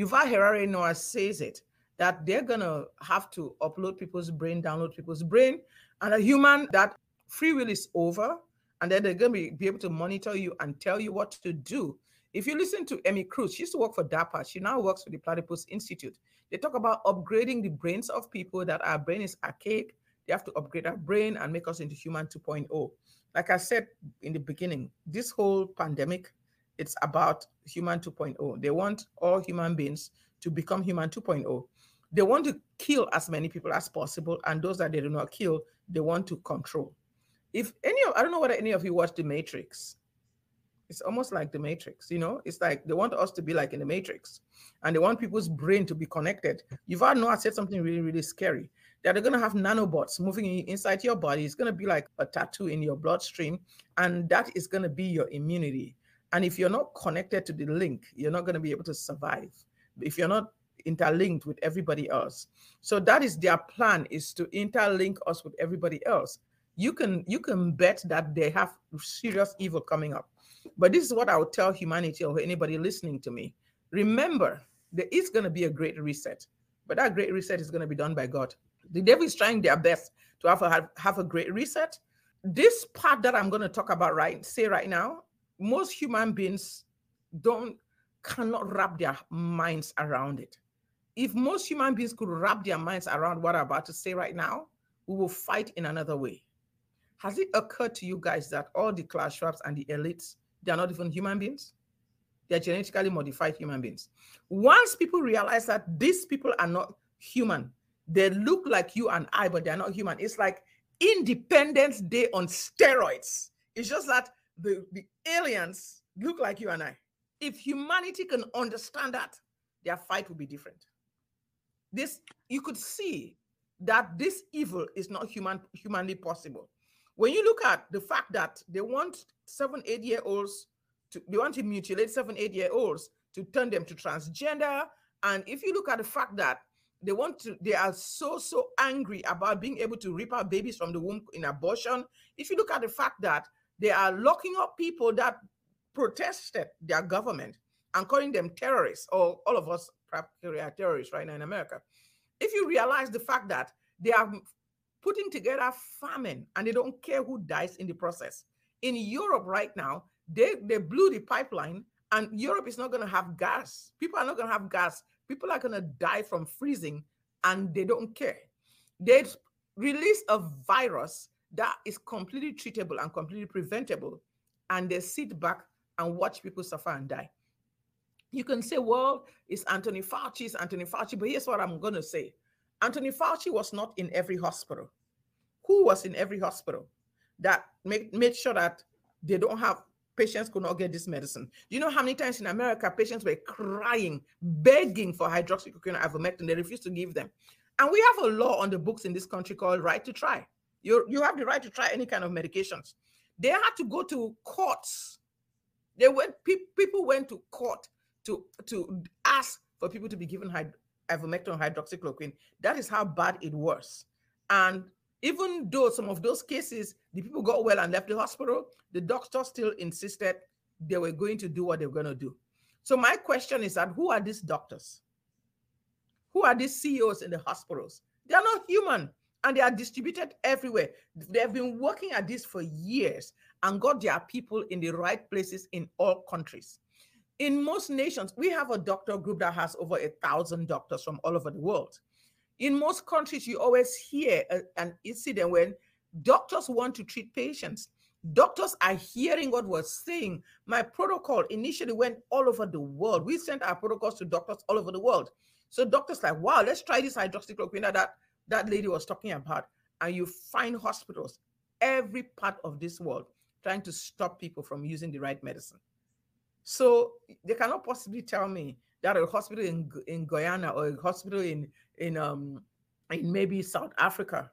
Yuval Harari Noah says it that they're gonna have to upload people's brain, download people's brain, and a human that free will is over, and then they're gonna be, be able to monitor you and tell you what to do. If you listen to Emmy Cruz, she used to work for DARPA. She now works for the Platypus Institute. They talk about upgrading the brains of people that our brain is archaic. They have to upgrade our brain and make us into human 2.0. Like I said in the beginning, this whole pandemic, it's about human 2.0. They want all human beings to become human 2.0. They want to kill as many people as possible, and those that they do not kill, they want to control. If any of I don't know whether any of you watched The Matrix. It's almost like the Matrix, you know. It's like they want us to be like in the Matrix, and they want people's brain to be connected. You've heard I said something really, really scary that they're going to have nanobots moving inside your body. It's going to be like a tattoo in your bloodstream, and that is going to be your immunity. And if you're not connected to the link, you're not going to be able to survive. If you're not interlinked with everybody else. So that is their plan is to interlink us with everybody else. You can you can bet that they have serious evil coming up. But this is what I would tell humanity or anybody listening to me. Remember, there is going to be a great reset, but that great reset is going to be done by God. The devil is trying their best to have a have, have a great reset. This part that I'm going to talk about right say right now, most human beings don't cannot wrap their minds around it if most human beings could wrap their minds around what I'm about to say right now, we will fight in another way. Has it occurred to you guys that all the Klaus Schwabs and the elites, they are not even human beings? They're genetically modified human beings. Once people realize that these people are not human, they look like you and I, but they're not human. It's like Independence Day on steroids. It's just that the, the aliens look like you and I. If humanity can understand that, their fight will be different this you could see that this evil is not human humanly possible when you look at the fact that they want seven eight year olds to they want to mutilate seven eight year olds to turn them to transgender and if you look at the fact that they want to they are so so angry about being able to rip out babies from the womb in abortion if you look at the fact that they are locking up people that protested their government and calling them terrorists or all of us practically are terrorists right now in America. If you realize the fact that they are putting together famine and they don't care who dies in the process. In Europe right now, they, they blew the pipeline and Europe is not going to have gas. People are not going to have gas. People are going to die from freezing and they don't care. They released a virus that is completely treatable and completely preventable and they sit back and watch people suffer and die. You can say, well, it's Anthony Fauci, it's Anthony Fauci, but here's what I'm going to say Anthony Fauci was not in every hospital. Who was in every hospital that made, made sure that they don't have patients could not get this medicine? Do you know how many times in America patients were crying, begging for hydroxychloroquine or ivermectin? They refused to give them. And we have a law on the books in this country called right to try. You, you have the right to try any kind of medications. They had to go to courts. They went, pe- people went to court to to ask for people to be given hyd- ivermectin hydroxychloroquine. That is how bad it was. And even though some of those cases, the people got well and left the hospital, the doctor still insisted they were going to do what they were going to do. So my question is that who are these doctors? Who are these CEOs in the hospitals? They are not human and they are distributed everywhere. They have been working at this for years and got their people in the right places in all countries in most nations, we have a doctor group that has over a thousand doctors from all over the world. In most countries, you always hear a, an incident when doctors want to treat patients. Doctors are hearing what we're saying. My protocol initially went all over the world. We sent our protocols to doctors all over the world. So doctors like, wow, let's try this hydroxychloroquine that that lady was talking about. And you find hospitals every part of this world trying to stop people from using the right medicine. So they cannot possibly tell me that a hospital in in Guyana or a hospital in in um in maybe South Africa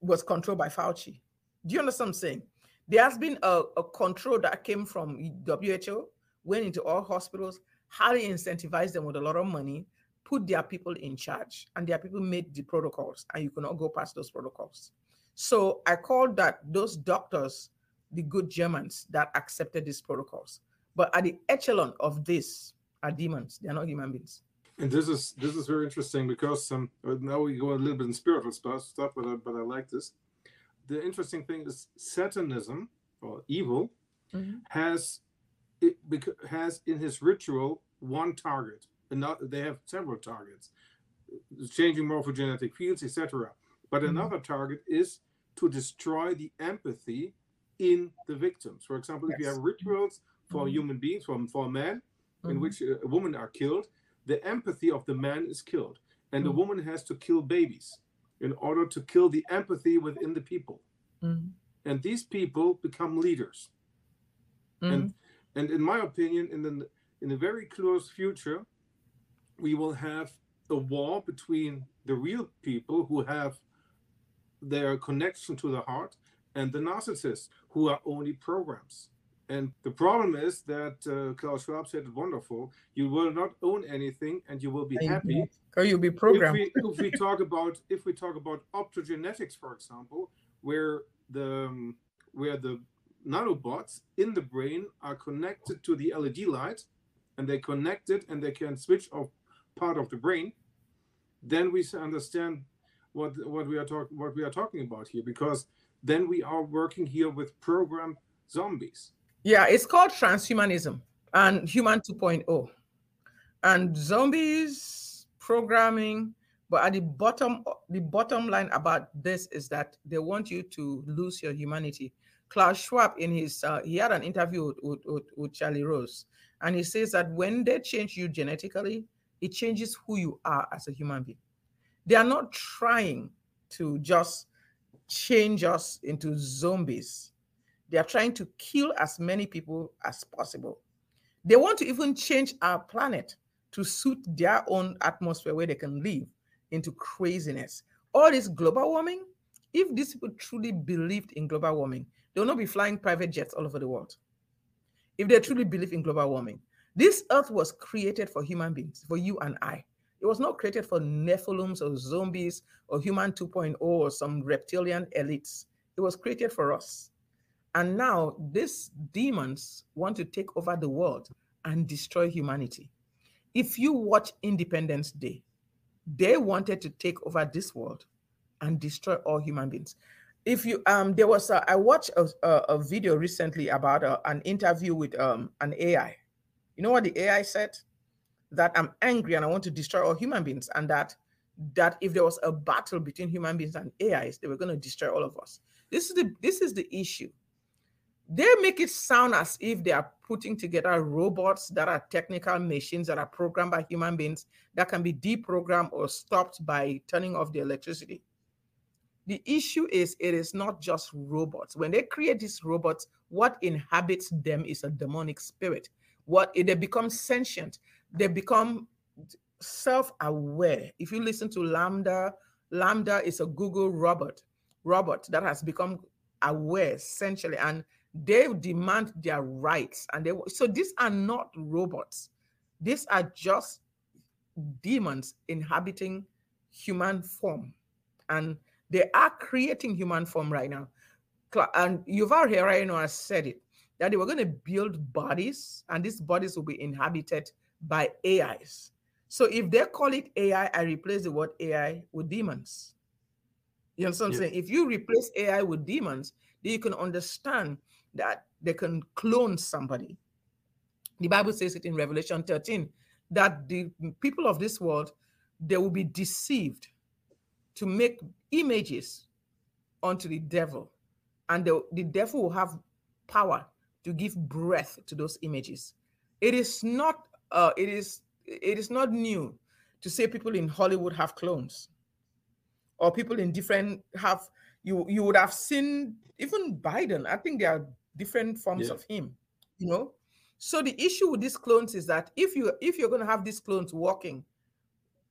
was controlled by Fauci. Do you understand what I'm saying? There has been a, a control that came from WHO, went into all hospitals, how they incentivize them with a lot of money, put their people in charge, and their people made the protocols, and you cannot go past those protocols. So I call that those doctors the good Germans that accepted these protocols. But at the echelon of this are demons. They are not human beings. And this is this is very interesting because um, now we go a little bit in spiritual stuff, stuff but I, but I like this. The interesting thing is Satanism or evil mm-hmm. has it has in his ritual one target, not they have several targets, changing morphogenetic fields, etc. But mm-hmm. another target is to destroy the empathy in the victims. For example, yes. if you have rituals for mm-hmm. human beings, for, for a man, mm-hmm. in which a woman are killed, the empathy of the man is killed. And mm-hmm. the woman has to kill babies in order to kill the empathy within the people. Mm-hmm. And these people become leaders. And mm-hmm. and in my opinion, in the in the very close future, we will have a war between the real people who have their connection to the heart and the narcissists who are only programs. And the problem is that uh, Klaus Schwab said it wonderful. You will not own anything, and you will be happy. Or you'll be programmed. If we, if we talk about if we talk about optogenetics, for example, where the um, where the nanobots in the brain are connected to the LED light, and they connect it, and they can switch off part of the brain, then we understand what what we are talking what we are talking about here because then we are working here with programmed zombies. Yeah, it's called transhumanism and human 2.0. And zombies programming, but at the bottom, the bottom line about this is that they want you to lose your humanity. Klaus Schwab, in his, uh, he had an interview with, with, with Charlie Rose, and he says that when they change you genetically, it changes who you are as a human being. They are not trying to just change us into zombies. They are trying to kill as many people as possible. They want to even change our planet to suit their own atmosphere where they can live into craziness. All this global warming, if these people truly believed in global warming, they will not be flying private jets all over the world. If they truly believe in global warming, this earth was created for human beings, for you and I. It was not created for Nephilims or zombies or human 2.0 or some reptilian elites. It was created for us. And now these demons want to take over the world and destroy humanity. If you watch Independence Day, they wanted to take over this world and destroy all human beings. If you um, there was a, I watched a, a, a video recently about a, an interview with um an AI. You know what the AI said? that I'm angry and I want to destroy all human beings, and that that if there was a battle between human beings and AIs, they were going to destroy all of us. This is the this is the issue. They make it sound as if they are putting together robots that are technical machines that are programmed by human beings that can be deprogrammed or stopped by turning off the electricity. The issue is it is not just robots. When they create these robots, what inhabits them is a demonic spirit. What they become sentient they become self-aware. If you listen to LaMDA LaMDA is a Google robot, robot that has become aware essentially, and they demand their rights. And they so these are not robots; these are just demons inhabiting human form, and they are creating human form right now. And Yuval Harari has said it that they were going to build bodies, and these bodies will be inhabited by AIs. So if they call it AI, I replace the word AI with demons. You understand what I'm saying? If you replace AI with demons, then you can understand that they can clone somebody. The Bible says it in Revelation 13 that the people of this world they will be deceived to make images unto the devil, and the, the devil will have power to give breath to those images. It is not uh, it is it is not new to say people in Hollywood have clones, or people in different have you you would have seen even Biden. I think there are different forms yeah. of him, you know. So the issue with these clones is that if you if you're going to have these clones walking,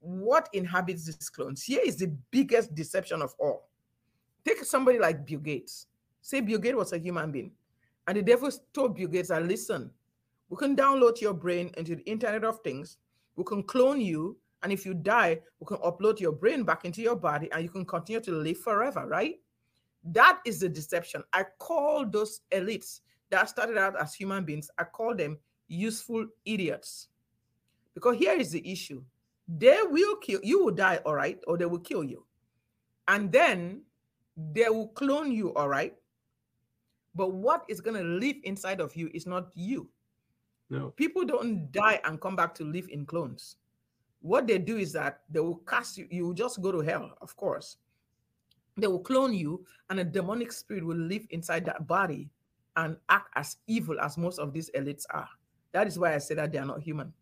what inhabits these clones? Here is the biggest deception of all. Take somebody like Bill Gates. Say Bill Gates was a human being. And the devil told Bill Gates, listen, we can download your brain into the Internet of Things. We can clone you. And if you die, we can upload your brain back into your body and you can continue to live forever, right? That is the deception. I call those elites that started out as human beings, I call them useful idiots. Because here is the issue they will kill you, will die, all right, or they will kill you. And then they will clone you, all right. But what is going to live inside of you is not you. No. People don't die and come back to live in clones. What they do is that they will cast you, you will just go to hell, of course. They will clone you, and a demonic spirit will live inside that body and act as evil as most of these elites are. That is why I say that they are not human.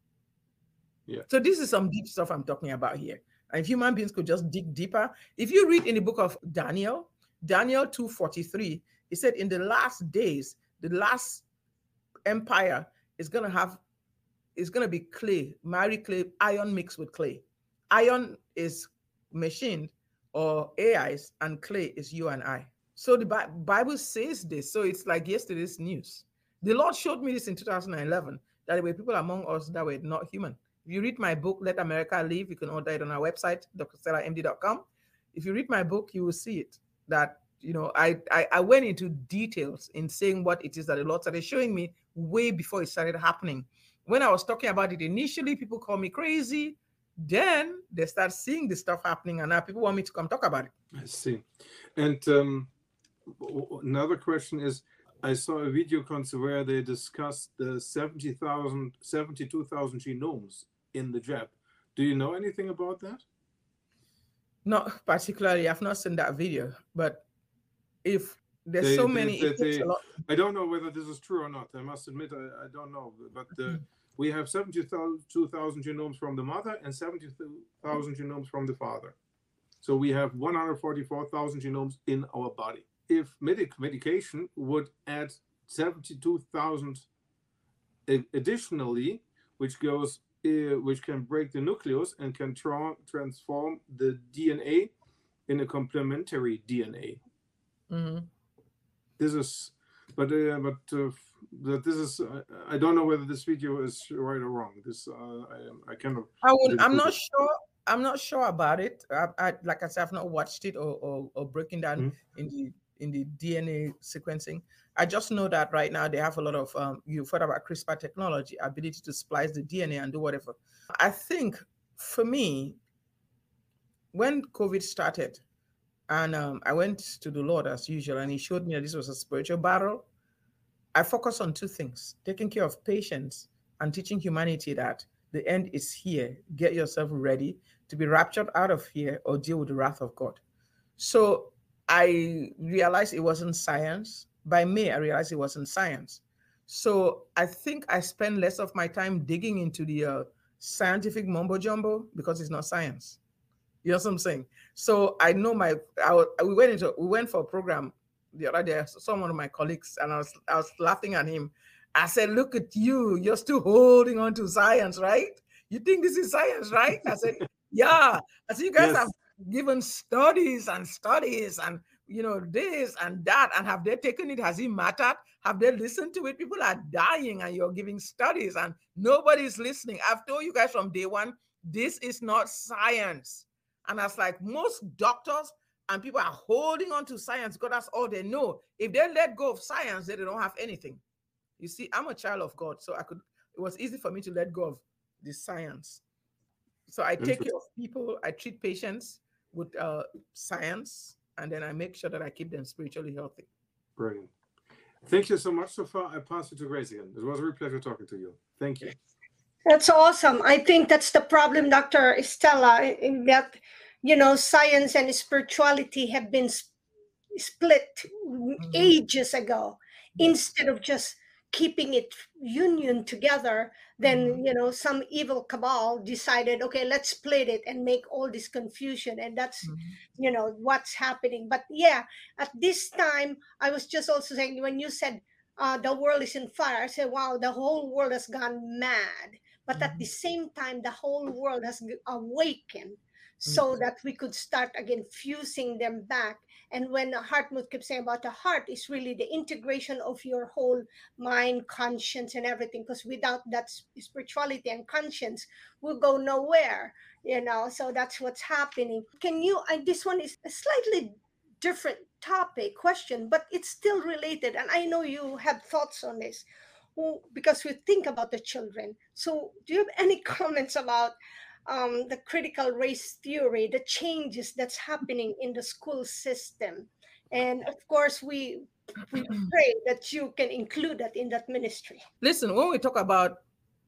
Yeah. So this is some deep stuff I'm talking about here. And if human beings could just dig deeper, if you read in the book of Daniel, Daniel 2:43, he said, in the last days, the last empire is gonna have is gonna be clay, marry clay, iron mixed with clay. Iron is machined or AIs, and clay is you and I. So the Bible says this. So it's like yesterday's news. The Lord showed me this in 2011 that there were people among us that were not human. If you read my book, Let America Live, you can order it on our website, drstellamd.com. If you read my book, you will see it. That you know, I, I I went into details in saying what it is that the Lord started showing me way before it started happening. When I was talking about it initially, people call me crazy. Then they start seeing the stuff happening, and now people want me to come talk about it. I see. And um, another question is I saw a video concert where they discussed the 70,000, 72,000 genomes in the jab. Do you know anything about that? Not particularly. I've not seen that video, but if there's They- so they- many, they- it takes a lot. I don't know whether this is true or not. I must admit, I, I don't know. But uh, we have 72,000 genomes from the mother and 72,000 genomes from the father. So we have 144,000 genomes in our body. If medic medication would add 72,000 a- additionally, which goes, uh, which can break the nucleus and can tra- transform the DNA in a complementary DNA Mhm. this is but uh, but uh, that this is uh, i don't know whether this video is right or wrong this uh, i i cannot I would. I'm not it. sure. I'm not sure about it. I, I like I said, I've not watched it or or, or breaking down Mhm. in the in the DNA sequencing. I just know that right now they have a lot of um. You've heard about CRISPR technology, ability to splice the DNA and do whatever. I think for me, when COVID started, and um, I went to the Lord as usual, and He showed me that this was a spiritual battle. I focus on two things: taking care of patients and teaching humanity that the end is here. Get yourself ready to be raptured out of here or deal with the wrath of God. So I realized it wasn't science. By May, I realized it wasn't science. So I think I spend less of my time digging into the uh, scientific mumbo jumbo because it's not science. You know what I'm saying? So I know my. I, we went into we went for a program the other day. I saw one of my colleagues, and I was I was laughing at him. I said, "Look at you! You're still holding on to science, right? You think this is science, right?" I said, "Yeah." I said, "You guys Yes. have given studies and studies and you know this and that, and have they taken it? Has it mattered? Have they listened to it? People are dying, and you're giving studies, and nobody's listening. I've told you guys from day one, this is not science." And that's like most doctors and people are holding on to science because that's all they know. If they let go of science, then they don't have anything. You see, I'm a child of God, so I could. It was easy for me to let go of the science. So I take care of people. I treat patients with uh, science, and then I make sure that I keep them spiritually healthy. brilliant thank you so much so far i pass it to grace again it was a real pleasure talking to you thank you That's awesome. I think that's the problem, Dr. Estella, in that, you know, science and spirituality have been s- split mm-hmm. ages ago. Instead of just keeping it union together, then, mm-hmm. you know, some evil cabal decided, okay, let's split it and make all this confusion. And that's, mm-hmm. you know, what's happening. But yeah, at this time, I was just also saying, when you said uh, the world is in fire, I said, wow, the whole world has gone mad but at the mm-hmm. same time the whole world has awakened so mm-hmm. that we could start again fusing them back. And when hartmut kept saying about the heart is really the integration of your whole mind conscience and everything because without that spirituality and conscience we'll go nowhere you know? So that's what's happening. Can you I, this one is a slightly different topic question but it's still related and i know you have thoughts on this Well, because we think about the children so do you have any comments about um, the critical race theory the changes that's happening in the school system and of course we we pray that you can include that in that ministry Listen, when we talk about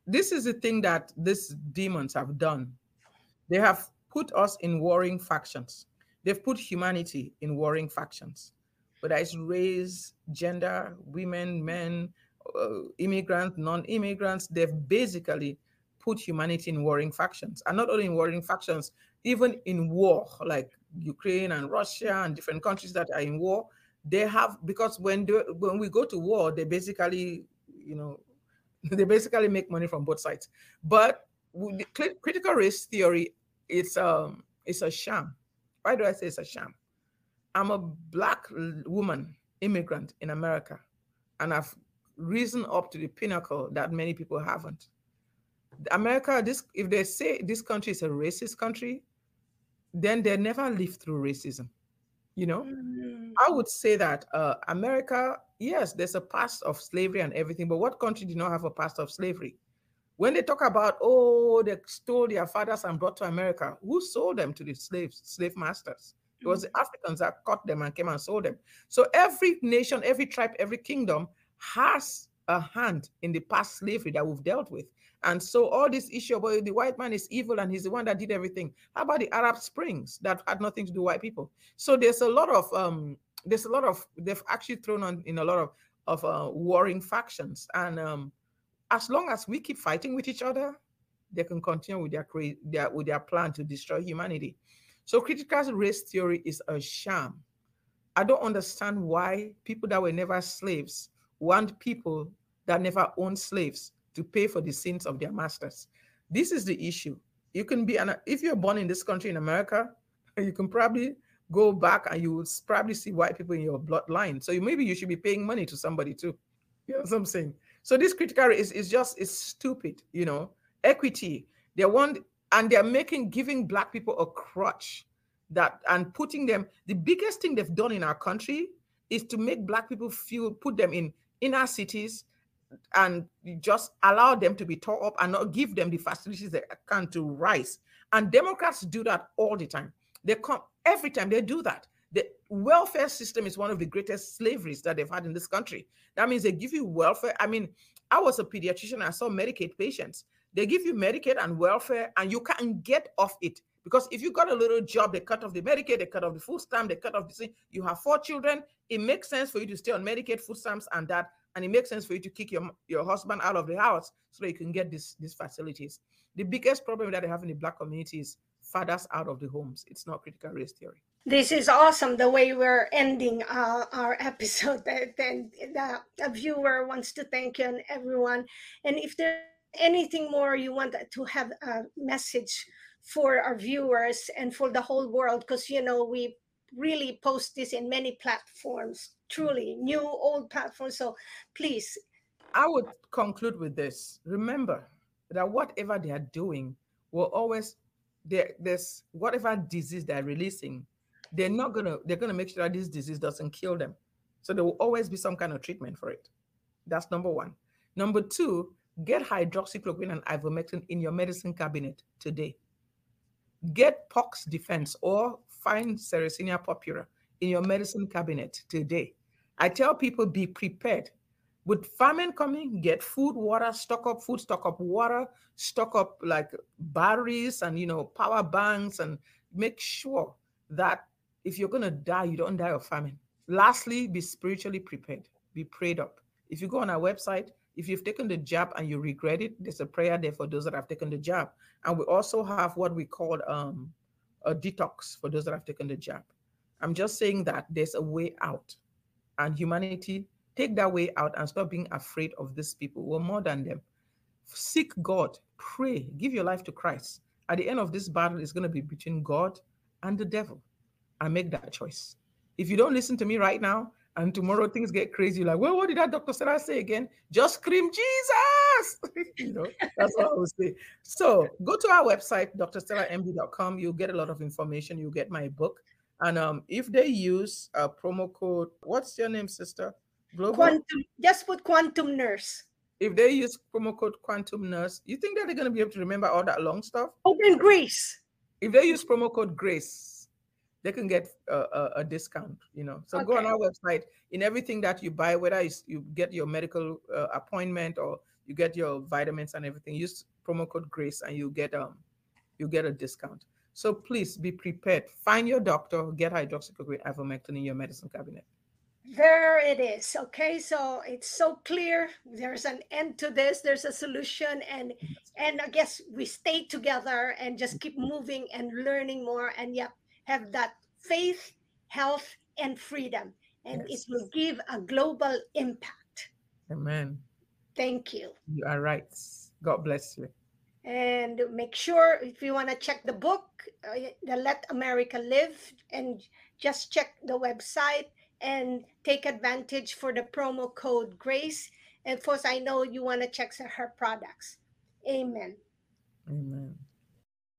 this is the thing that these demons have done. They have put us in warring factions. They've put humanity in warring factions, whether it's race, gender, women, men, uh, immigrants, non-immigrants. They've basically put humanity in warring factions, and not only in warring factions, even in war, like Ukraine and Russia and different countries that are in war. They have because when they, when we go to war, they basically, you know, they basically make money from both sides. But critical race theory, it's um it's a sham. Why do I say it's a sham? I'm a black woman immigrant in America, and I've risen up to the pinnacle that many people haven't. America, this if they say this country is a racist country, then they never lived through racism. You know, Mm, I would say that uh, America, yes, there's a past of slavery and everything, but what country did not have a past of slavery? When they talk about, oh, they stole their fathers and brought to America, who sold them to the slaves, slave masters? It was the Africans that caught them and came and sold them. So every nation, every tribe, every kingdom has a hand in the past slavery that we've dealt with. And so all this issue about the white man is evil and he's the one that did everything. How about the Arab Springs that had nothing to do with white people? So there's a lot of um there's a lot of they've actually thrown on in a lot of of uh, warring factions and um as long as we keep fighting with each other they can continue with their cra- their with their plan to destroy humanity so critical race theory is a sham i don't understand why people that were never slaves want people that never owned slaves to pay for the sins of their masters this is the issue you can be an if you're born in this country in america you can probably go back and you will probably see white people in your bloodline. So maybe you should be paying money to somebody too. You know what I'm saying? So this critical is is just is stupid, you know. Equity. They want and they're making giving black people a crutch that and putting them the biggest thing they've done in our country is to make black people feel put them in inner cities and just allow them to be tore up and not give them the facilities they can to rise. And Democrats do that all the time. They come every time they do that. The welfare system is one of the greatest slaveries that they've had in this country. That means they give you welfare. I mean, I was a pediatrician, I saw Medicaid patients. They give you Medicaid and welfare, and you can't get off it. Because if you got a little job, they cut off the Medicaid, they cut off the food stamp, they cut off the thing. You have four children, it makes sense for you to stay on Medicaid, food stamps, and that. And it makes sense for you to kick your, your husband out of the house so that you can get this, these facilities. The biggest problem that they have in the black community is fathers out of the homes. It's not critical race theory. This is awesome the way we're ending uh, our episode. And the, the viewer wants to thank you and everyone. And if there's anything more you want to have a message for our viewers and for the whole world, because you know we really post this in many platforms, truly new, old platforms. So please, I would conclude with this. Remember that whatever they are doing will always there, there's whatever disease they're releasing, they're not gonna they're gonna make sure that this disease doesn't kill them. So there will always be some kind of treatment for it. That's number one. Number two, get hydroxychloroquine and ivermectin in your medicine cabinet today. Get pox defense or find Sarracenia purpurea in your medicine cabinet today. I tell people be prepared. With famine coming, get food, water, stock up food, stock up water, stock up like batteries and you know power banks, and make sure that if you're gonna die, you don't die of famine. Lastly, be spiritually prepared. Be prayed up. If you go on our website, if you've taken the jab and you regret it, there's a prayer there for those that have taken the jab. And we also have what we call um, a detox for those that have taken the jab. I'm just saying that there's a way out. And humanity, take that way out and stop being afraid of these people. We're more than them. seek God, pray, give your life to Christ. At the end of this battle, it's going to be between God and the devil. And make that choice. If you don't listen to me right now, and tomorrow things get crazy, like, well, what did that Dr. Sarah say again? Just scream Jesus. you know, that's what I would say. So go to our website, drstellamd.com. You'll get a lot of information. You'll get my book. And um, if they use a promo code, what's your name, sister? Global? Quantum, just put Quantum Nurse. If they use promo code Quantum Nurse, you think that they're going to be able to remember all that long stuff? Open Grace. If they use promo code Grace, they can get a, a, a discount, you know. So okay. go on our website. In everything that you buy, whether you get your medical uh, appointment or you get your vitamins and everything, use promo code Grace and you get um you get a discount. So please be prepared. Find your doctor, get hydroxychloroquine ivermectin in your medicine cabinet. There it is. Okay, so it's so clear. There's an end to this. There's a solution, and and I guess we stay together and just keep moving and learning more, and yep, have that faith, health, and freedom, and yes. it will give a global impact. Amen. Thank you. You are right. God bless you. And make sure if you want to check the book, uh, the Let America Live, and just check the website and take advantage for the promo code GRACE. And of course, I know you want to check her products. Amen. Amen.